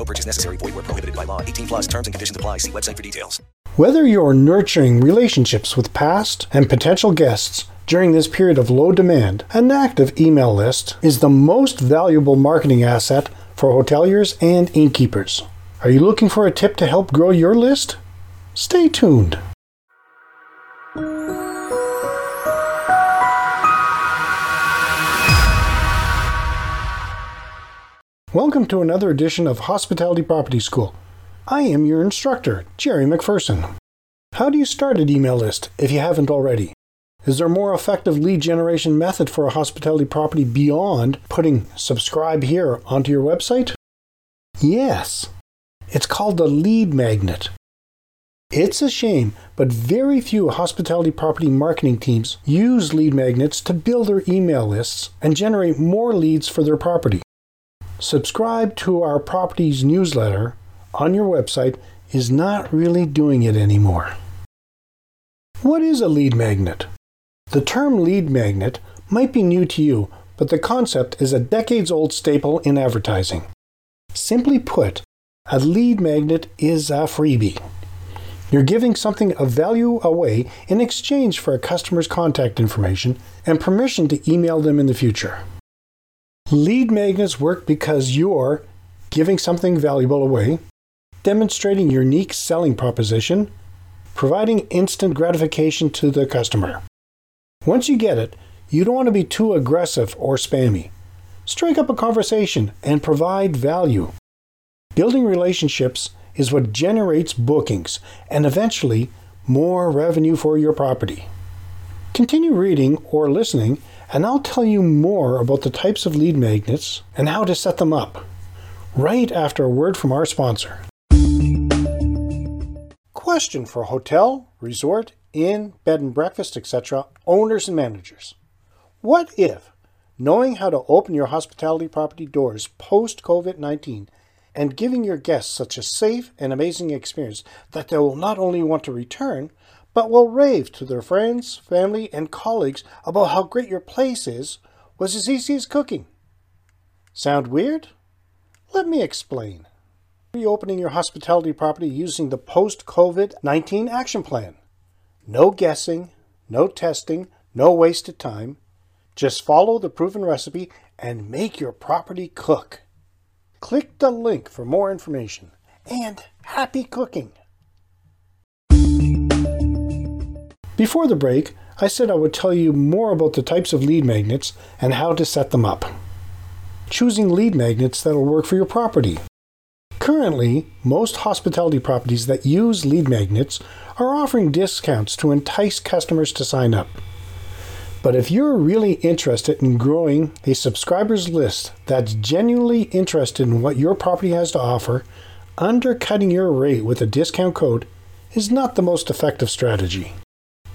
No purchase necessary. Void where prohibited by law. 18 plus terms and conditions apply. See website for details. Whether you're nurturing relationships with past and potential guests during this period of low demand, an active email list is the most valuable marketing asset for hoteliers and innkeepers. Are you looking for a tip to help grow your list? Stay tuned. Welcome to another edition of Hospitality Property School. I am your instructor, Jerry McPherson. How do you start an email list if you haven't already? Is there a more effective lead generation method for a hospitality property beyond putting subscribe here onto your website? Yes. It's called the lead magnet. It's a shame, but very few hospitality property marketing teams use lead magnets to build their email lists and generate more leads for their property. Subscribe to our properties newsletter on your website is not really doing it anymore. What is a lead magnet? The term lead magnet might be new to you, but the concept is a decades old staple in advertising. Simply put, a lead magnet is a freebie. You're giving something of value away in exchange for a customer's contact information and permission to email them in the future. Lead magnets work because you're giving something valuable away, demonstrating unique selling proposition, providing instant gratification to the customer. Once you get it, you don't want to be too aggressive or spammy. Strike up a conversation and provide value. Building relationships is what generates bookings and eventually more revenue for your property. Continue reading or listening, and I'll tell you more about the types of lead magnets and how to set them up right after a word from our sponsor. Question for hotel, resort, inn, bed and breakfast, etc., owners and managers. What if, knowing how to open your hospitality property doors post COVID 19 and giving your guests such a safe and amazing experience that they will not only want to return, but will rave to their friends, family, and colleagues about how great your place is was as easy as cooking? Sound weird? Let me explain. Reopening your hospitality property using the post COVID 19 action plan. No guessing, no testing, no wasted time. Just follow the proven recipe and make your property cook. Click the link for more information and happy cooking. Before the break, I said I would tell you more about the types of lead magnets and how to set them up. Choosing lead magnets that will work for your property. Currently, most hospitality properties that use lead magnets are offering discounts to entice customers to sign up. But if you're really interested in growing a subscribers list that's genuinely interested in what your property has to offer, undercutting your rate with a discount code is not the most effective strategy.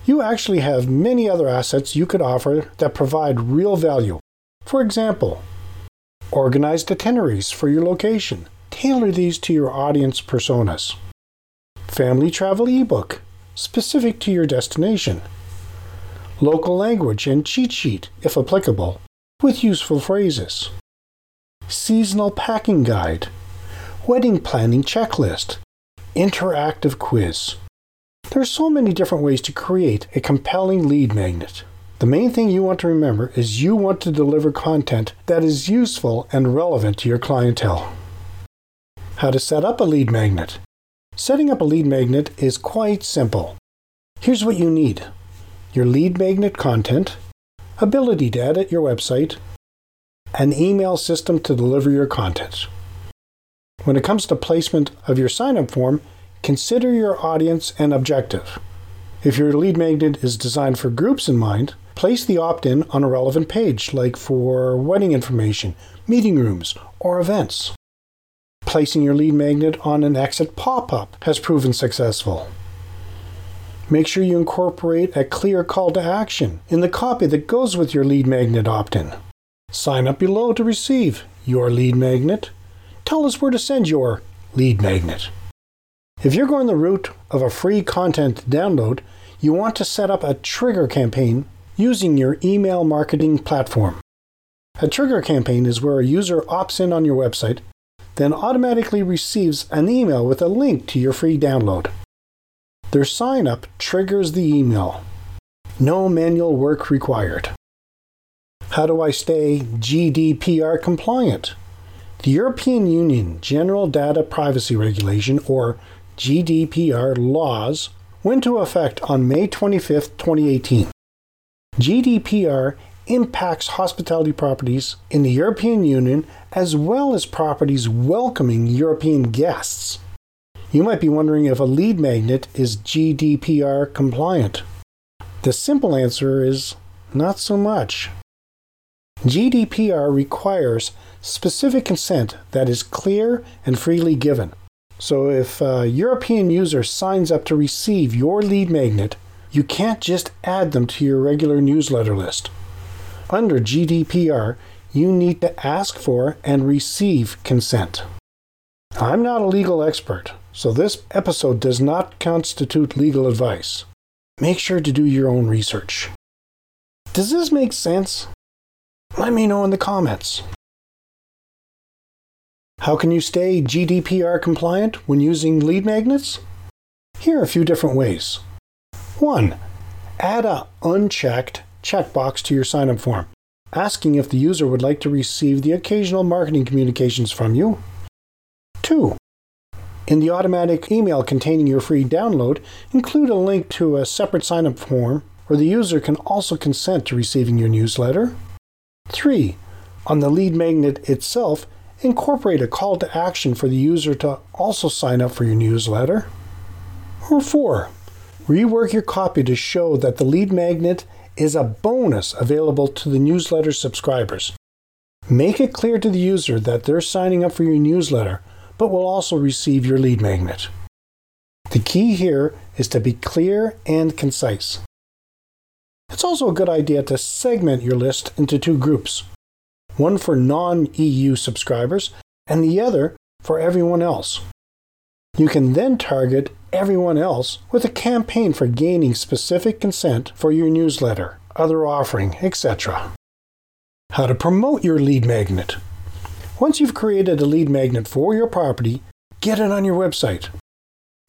You actually have many other assets you could offer that provide real value. For example, organized itineraries for your location. Tailor these to your audience personas. Family travel ebook, specific to your destination. Local language and cheat sheet, if applicable, with useful phrases. Seasonal packing guide. Wedding planning checklist. Interactive quiz. There are so many different ways to create a compelling lead magnet. The main thing you want to remember is you want to deliver content that is useful and relevant to your clientele. How to set up a lead magnet. Setting up a lead magnet is quite simple. Here's what you need your lead magnet content, ability to edit your website, an email system to deliver your content. When it comes to placement of your sign up form, consider your audience and objective. If your lead magnet is designed for groups in mind, place the opt in on a relevant page, like for wedding information, meeting rooms, or events. Placing your lead magnet on an exit pop up has proven successful. Make sure you incorporate a clear call to action in the copy that goes with your lead magnet opt in. Sign up below to receive your lead magnet. Tell us where to send your lead magnet. If you're going the route of a free content download, you want to set up a trigger campaign using your email marketing platform. A trigger campaign is where a user opts in on your website, then automatically receives an email with a link to your free download. Their sign up triggers the email. No manual work required. How do I stay GDPR compliant? The European Union General Data Privacy Regulation, or GDPR laws, went into effect on May 25, 2018. GDPR impacts hospitality properties in the European Union as well as properties welcoming European guests. You might be wondering if a lead magnet is GDPR compliant. The simple answer is not so much. GDPR requires specific consent that is clear and freely given. So if a European user signs up to receive your lead magnet, you can't just add them to your regular newsletter list. Under GDPR, you need to ask for and receive consent. I'm not a legal expert, so this episode does not constitute legal advice. Make sure to do your own research. Does this make sense? Let me know in the comments. How can you stay GDPR compliant when using lead magnets? Here are a few different ways. 1. Add a unchecked checkbox to your sign-up form, asking if the user would like to receive the occasional marketing communications from you. 2. In the automatic email containing your free download, include a link to a separate sign-up form where the user can also consent to receiving your newsletter. 3. On the lead magnet itself, incorporate a call to action for the user to also sign up for your newsletter. Or 4. Rework your copy to show that the lead magnet is a bonus available to the newsletter subscribers. Make it clear to the user that they're signing up for your newsletter, but will also receive your lead magnet. The key here is to be clear and concise. It's also a good idea to segment your list into two groups one for non EU subscribers and the other for everyone else. You can then target everyone else with a campaign for gaining specific consent for your newsletter, other offering, etc. How to promote your lead magnet. Once you've created a lead magnet for your property, get it on your website.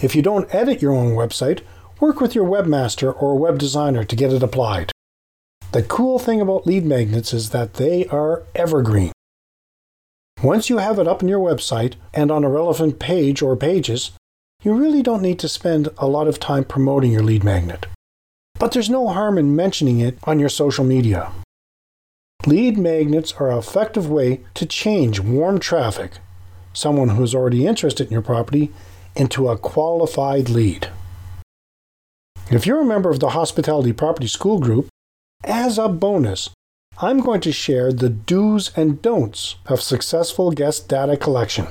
If you don't edit your own website, work with your webmaster or web designer to get it applied. The cool thing about lead magnets is that they are evergreen. Once you have it up on your website and on a relevant page or pages, you really don't need to spend a lot of time promoting your lead magnet. But there's no harm in mentioning it on your social media. Lead magnets are an effective way to change warm traffic, someone who's already interested in your property, into a qualified lead. If you're a member of the Hospitality Property School Group, as a bonus, I'm going to share the do's and don'ts of successful guest data collection.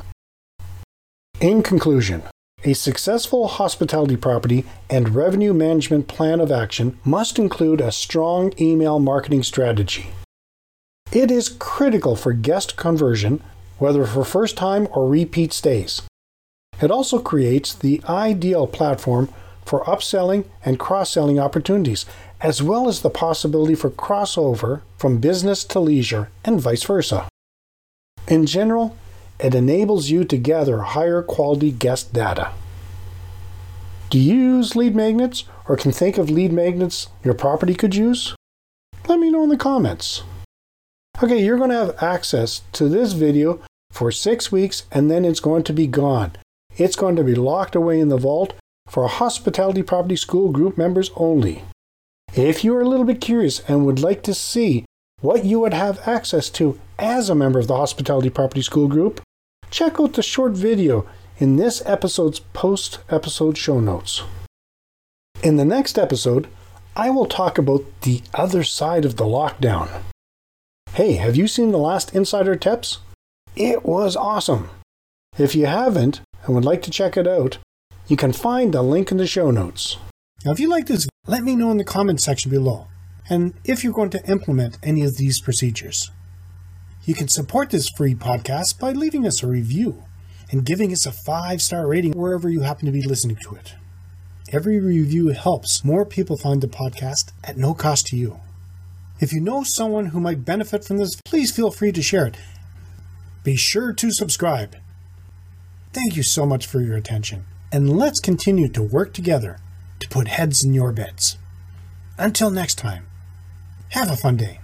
In conclusion, a successful hospitality property and revenue management plan of action must include a strong email marketing strategy. It is critical for guest conversion, whether for first time or repeat stays. It also creates the ideal platform for upselling and cross selling opportunities, as well as the possibility for crossover from business to leisure and vice versa. In general, it enables you to gather higher quality guest data. Do you use lead magnets or can think of lead magnets your property could use? Let me know in the comments. Okay, you're going to have access to this video for six weeks and then it's going to be gone. It's going to be locked away in the vault for Hospitality Property School group members only. If you are a little bit curious and would like to see what you would have access to as a member of the Hospitality Property School group, check out the short video in this episode's post episode show notes. In the next episode, I will talk about the other side of the lockdown. Hey, have you seen the last Insider Tips? It was awesome. If you haven't and would like to check it out, you can find the link in the show notes. Now, if you like this, let me know in the comments section below, and if you're going to implement any of these procedures. You can support this free podcast by leaving us a review and giving us a five star rating wherever you happen to be listening to it. Every review helps more people find the podcast at no cost to you. If you know someone who might benefit from this, please feel free to share it. Be sure to subscribe. Thank you so much for your attention, and let's continue to work together to put heads in your beds. Until next time, have a fun day.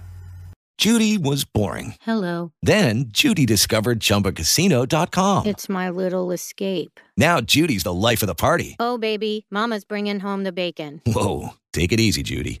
Judy was boring. Hello. Then Judy discovered ChumbaCasino.com. It's my little escape. Now Judy's the life of the party. Oh, baby, Mama's bringing home the bacon. Whoa, take it easy, Judy.